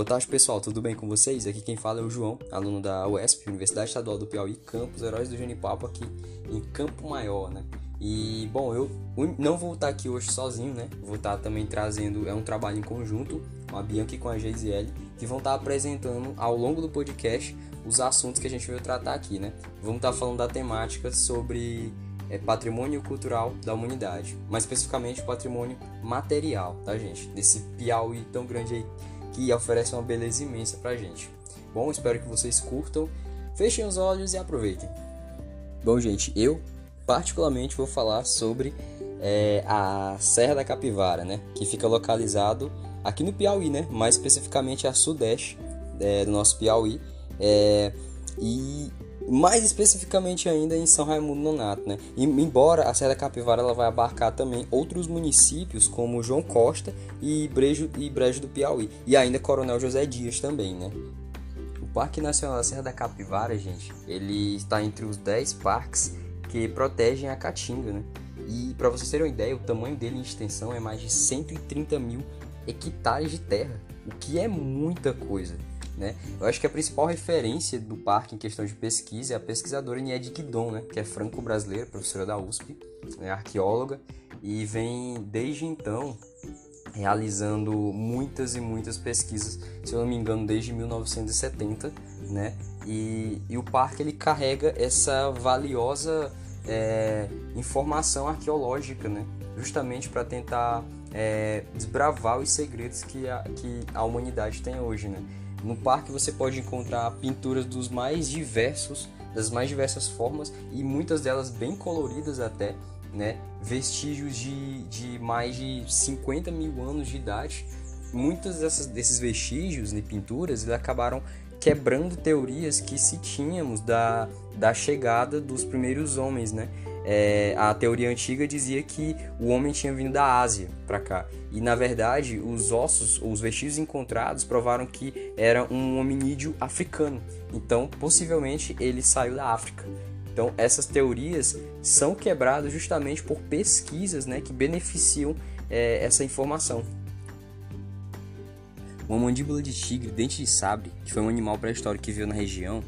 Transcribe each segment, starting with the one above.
Boa tarde, pessoal. Tudo bem com vocês? Aqui quem fala é o João, aluno da UESP, Universidade Estadual do Piauí, campus Heróis do Genipapo, aqui em Campo Maior, né? E, bom, eu não vou estar aqui hoje sozinho, né? Vou estar também trazendo, é um trabalho em conjunto, com a Bianca e com a Geisiele, que vão estar apresentando ao longo do podcast os assuntos que a gente veio tratar aqui, né? Vamos estar falando da temática sobre é, patrimônio cultural da humanidade, mais especificamente patrimônio material, tá, gente? Desse Piauí tão grande aí que oferece uma beleza imensa pra gente. Bom, espero que vocês curtam, fechem os olhos e aproveitem. Bom, gente, eu particularmente vou falar sobre é, a Serra da Capivara, né? Que fica localizado aqui no Piauí, né? Mais especificamente a sudeste é, do nosso Piauí. É, e mais especificamente ainda em São Raimundo Nonato, né? E, embora a Serra da Capivara ela vai abarcar também outros municípios como João Costa e Brejo e Brejo do Piauí e ainda Coronel José Dias também, né? O Parque Nacional da Serra da Capivara, gente, ele está entre os 10 parques que protegem a caatinga, né? E para vocês terem uma ideia, o tamanho dele em extensão é mais de 130 mil hectares de terra, o que é muita coisa. Né? Eu acho que a principal referência do parque em questão de pesquisa é a pesquisadora Nied Guidon, né? que é franco-brasileira, professora da USP, né? arqueóloga, e vem desde então realizando muitas e muitas pesquisas, se eu não me engano, desde 1970, né? E, e o parque ele carrega essa valiosa é, informação arqueológica, né? Justamente para tentar é, desbravar os segredos que a, que a humanidade tem hoje, né? No parque você pode encontrar pinturas dos mais diversos, das mais diversas formas e muitas delas bem coloridas até, né? Vestígios de, de mais de 50 mil anos de idade. Muitos dessas, desses vestígios de pinturas acabaram quebrando teorias que se tínhamos da, da chegada dos primeiros homens, né? É, a teoria antiga dizia que o homem tinha vindo da Ásia para cá e na verdade os ossos, os vestígios encontrados provaram que era um hominídeo africano. Então possivelmente ele saiu da África. Então essas teorias são quebradas justamente por pesquisas, né, que beneficiam é, essa informação. Uma mandíbula de tigre, dente de sabre, que foi um animal pré-histórico que viveu na região,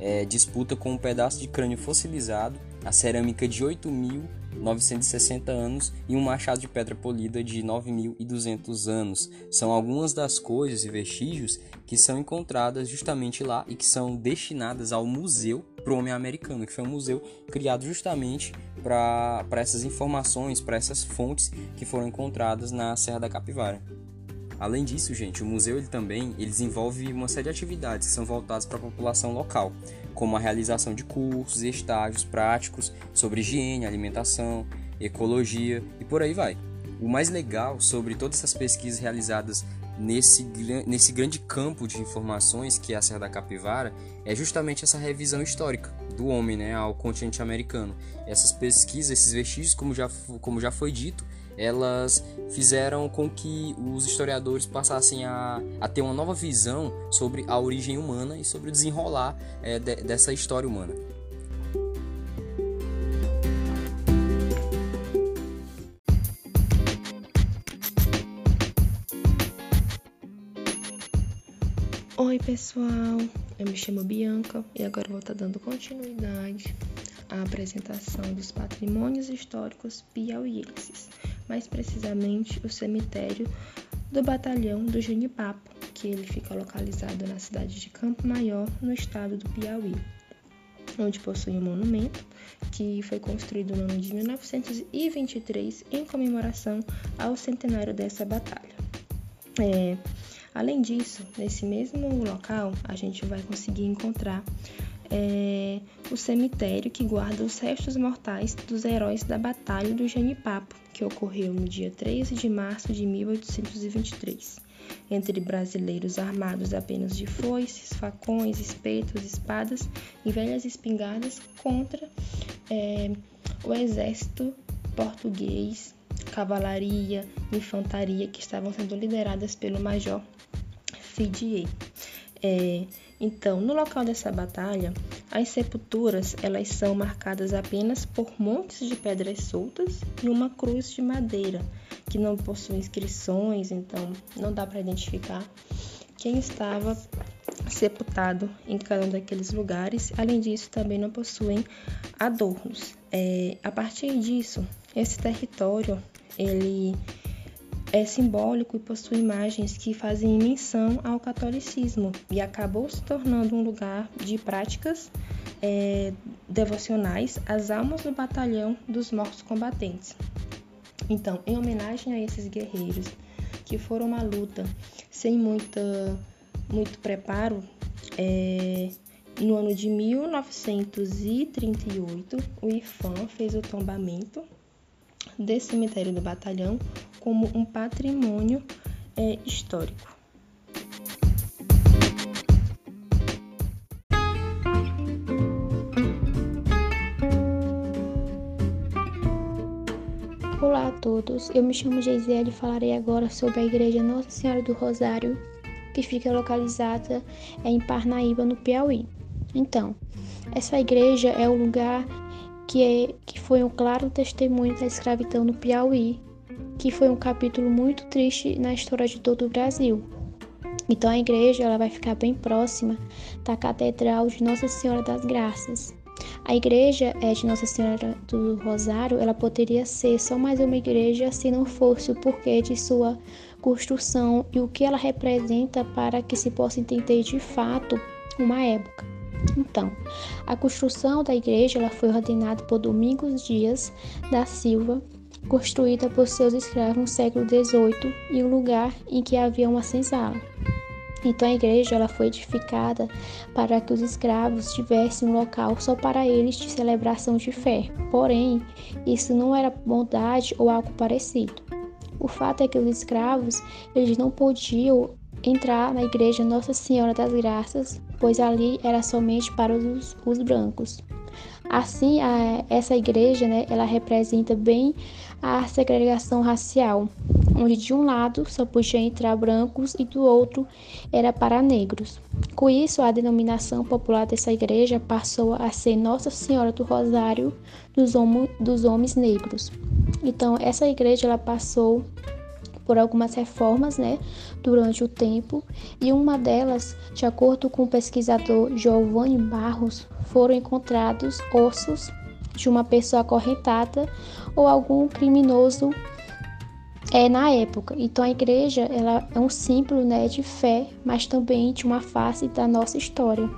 é, disputa com um pedaço de crânio fossilizado, a cerâmica de 8.960 anos e um machado de pedra polida de 9.200 anos. São algumas das coisas e vestígios que são encontradas justamente lá e que são destinadas ao Museu para Americano, que foi um museu criado justamente para essas informações, para essas fontes que foram encontradas na Serra da Capivara. Além disso, gente, o museu ele também ele desenvolve uma série de atividades que são voltadas para a população local, como a realização de cursos e estágios práticos sobre higiene, alimentação, ecologia e por aí vai. O mais legal sobre todas essas pesquisas realizadas nesse, nesse grande campo de informações que é a Serra da Capivara é justamente essa revisão histórica do homem né, ao continente americano. Essas pesquisas, esses vestígios, como já, como já foi dito, elas fizeram com que os historiadores passassem a, a ter uma nova visão sobre a origem humana e sobre o desenrolar é, de, dessa história humana. Oi pessoal, eu me chamo Bianca e agora vou estar dando continuidade à apresentação dos patrimônios históricos piauienses mais precisamente o cemitério do Batalhão do Junipapo, que ele fica localizado na cidade de Campo Maior, no estado do Piauí, onde possui um monumento que foi construído no ano de 1923 em comemoração ao centenário dessa batalha. É, além disso, nesse mesmo local, a gente vai conseguir encontrar é, o cemitério que guarda os restos mortais dos heróis da Batalha do Janipapo, que ocorreu no dia 13 de março de 1823, entre brasileiros armados apenas de foices, facões, espetos, espadas e velhas espingardas contra é, o exército português, cavalaria, infantaria que estavam sendo lideradas pelo major Fidier. É, então, no local dessa batalha, as sepulturas elas são marcadas apenas por montes de pedras soltas e uma cruz de madeira que não possui inscrições, então não dá para identificar quem estava sepultado em cada um daqueles lugares. Além disso, também não possuem adornos. É, a partir disso, esse território ele é simbólico e possui imagens que fazem menção ao catolicismo e acabou se tornando um lugar de práticas é, devocionais às almas do batalhão dos mortos combatentes. Então, em homenagem a esses guerreiros que foram uma luta sem muita, muito preparo, é, no ano de 1938, o IFAM fez o tombamento desse cemitério do batalhão como um patrimônio é, histórico. Olá a todos, eu me chamo Geisele e falarei agora sobre a Igreja Nossa Senhora do Rosário, que fica localizada em Parnaíba, no Piauí. Então, essa igreja é o lugar que, é, que foi um claro testemunho da escravidão no Piauí que foi um capítulo muito triste na história de todo o Brasil. Então a igreja ela vai ficar bem próxima da Catedral de Nossa Senhora das Graças. A igreja é de Nossa Senhora do Rosário, ela poderia ser só mais uma igreja se não fosse o porquê de sua construção e o que ela representa para que se possa entender de fato uma época. Então, a construção da igreja ela foi ordenada por Domingos Dias da Silva construída por seus escravos no século XVIII e um lugar em que havia uma senzala. Então a igreja ela foi edificada para que os escravos tivessem um local só para eles de celebração de fé. Porém, isso não era bondade ou algo parecido. O fato é que os escravos eles não podiam entrar na igreja Nossa Senhora das Graças, pois ali era somente para os, os brancos. Assim, a, essa igreja, né, ela representa bem a segregação racial, onde de um lado só podia entrar brancos e do outro era para negros. Com isso, a denominação popular dessa igreja passou a ser Nossa Senhora do Rosário dos, homo, dos Homens Negros. Então, essa igreja ela passou por algumas reformas né, durante o tempo, e uma delas, de acordo com o pesquisador Giovanni Barros, foram encontrados ossos de uma pessoa acorrentada ou algum criminoso é, na época. Então a igreja ela é um símbolo né, de fé, mas também de uma face da nossa história.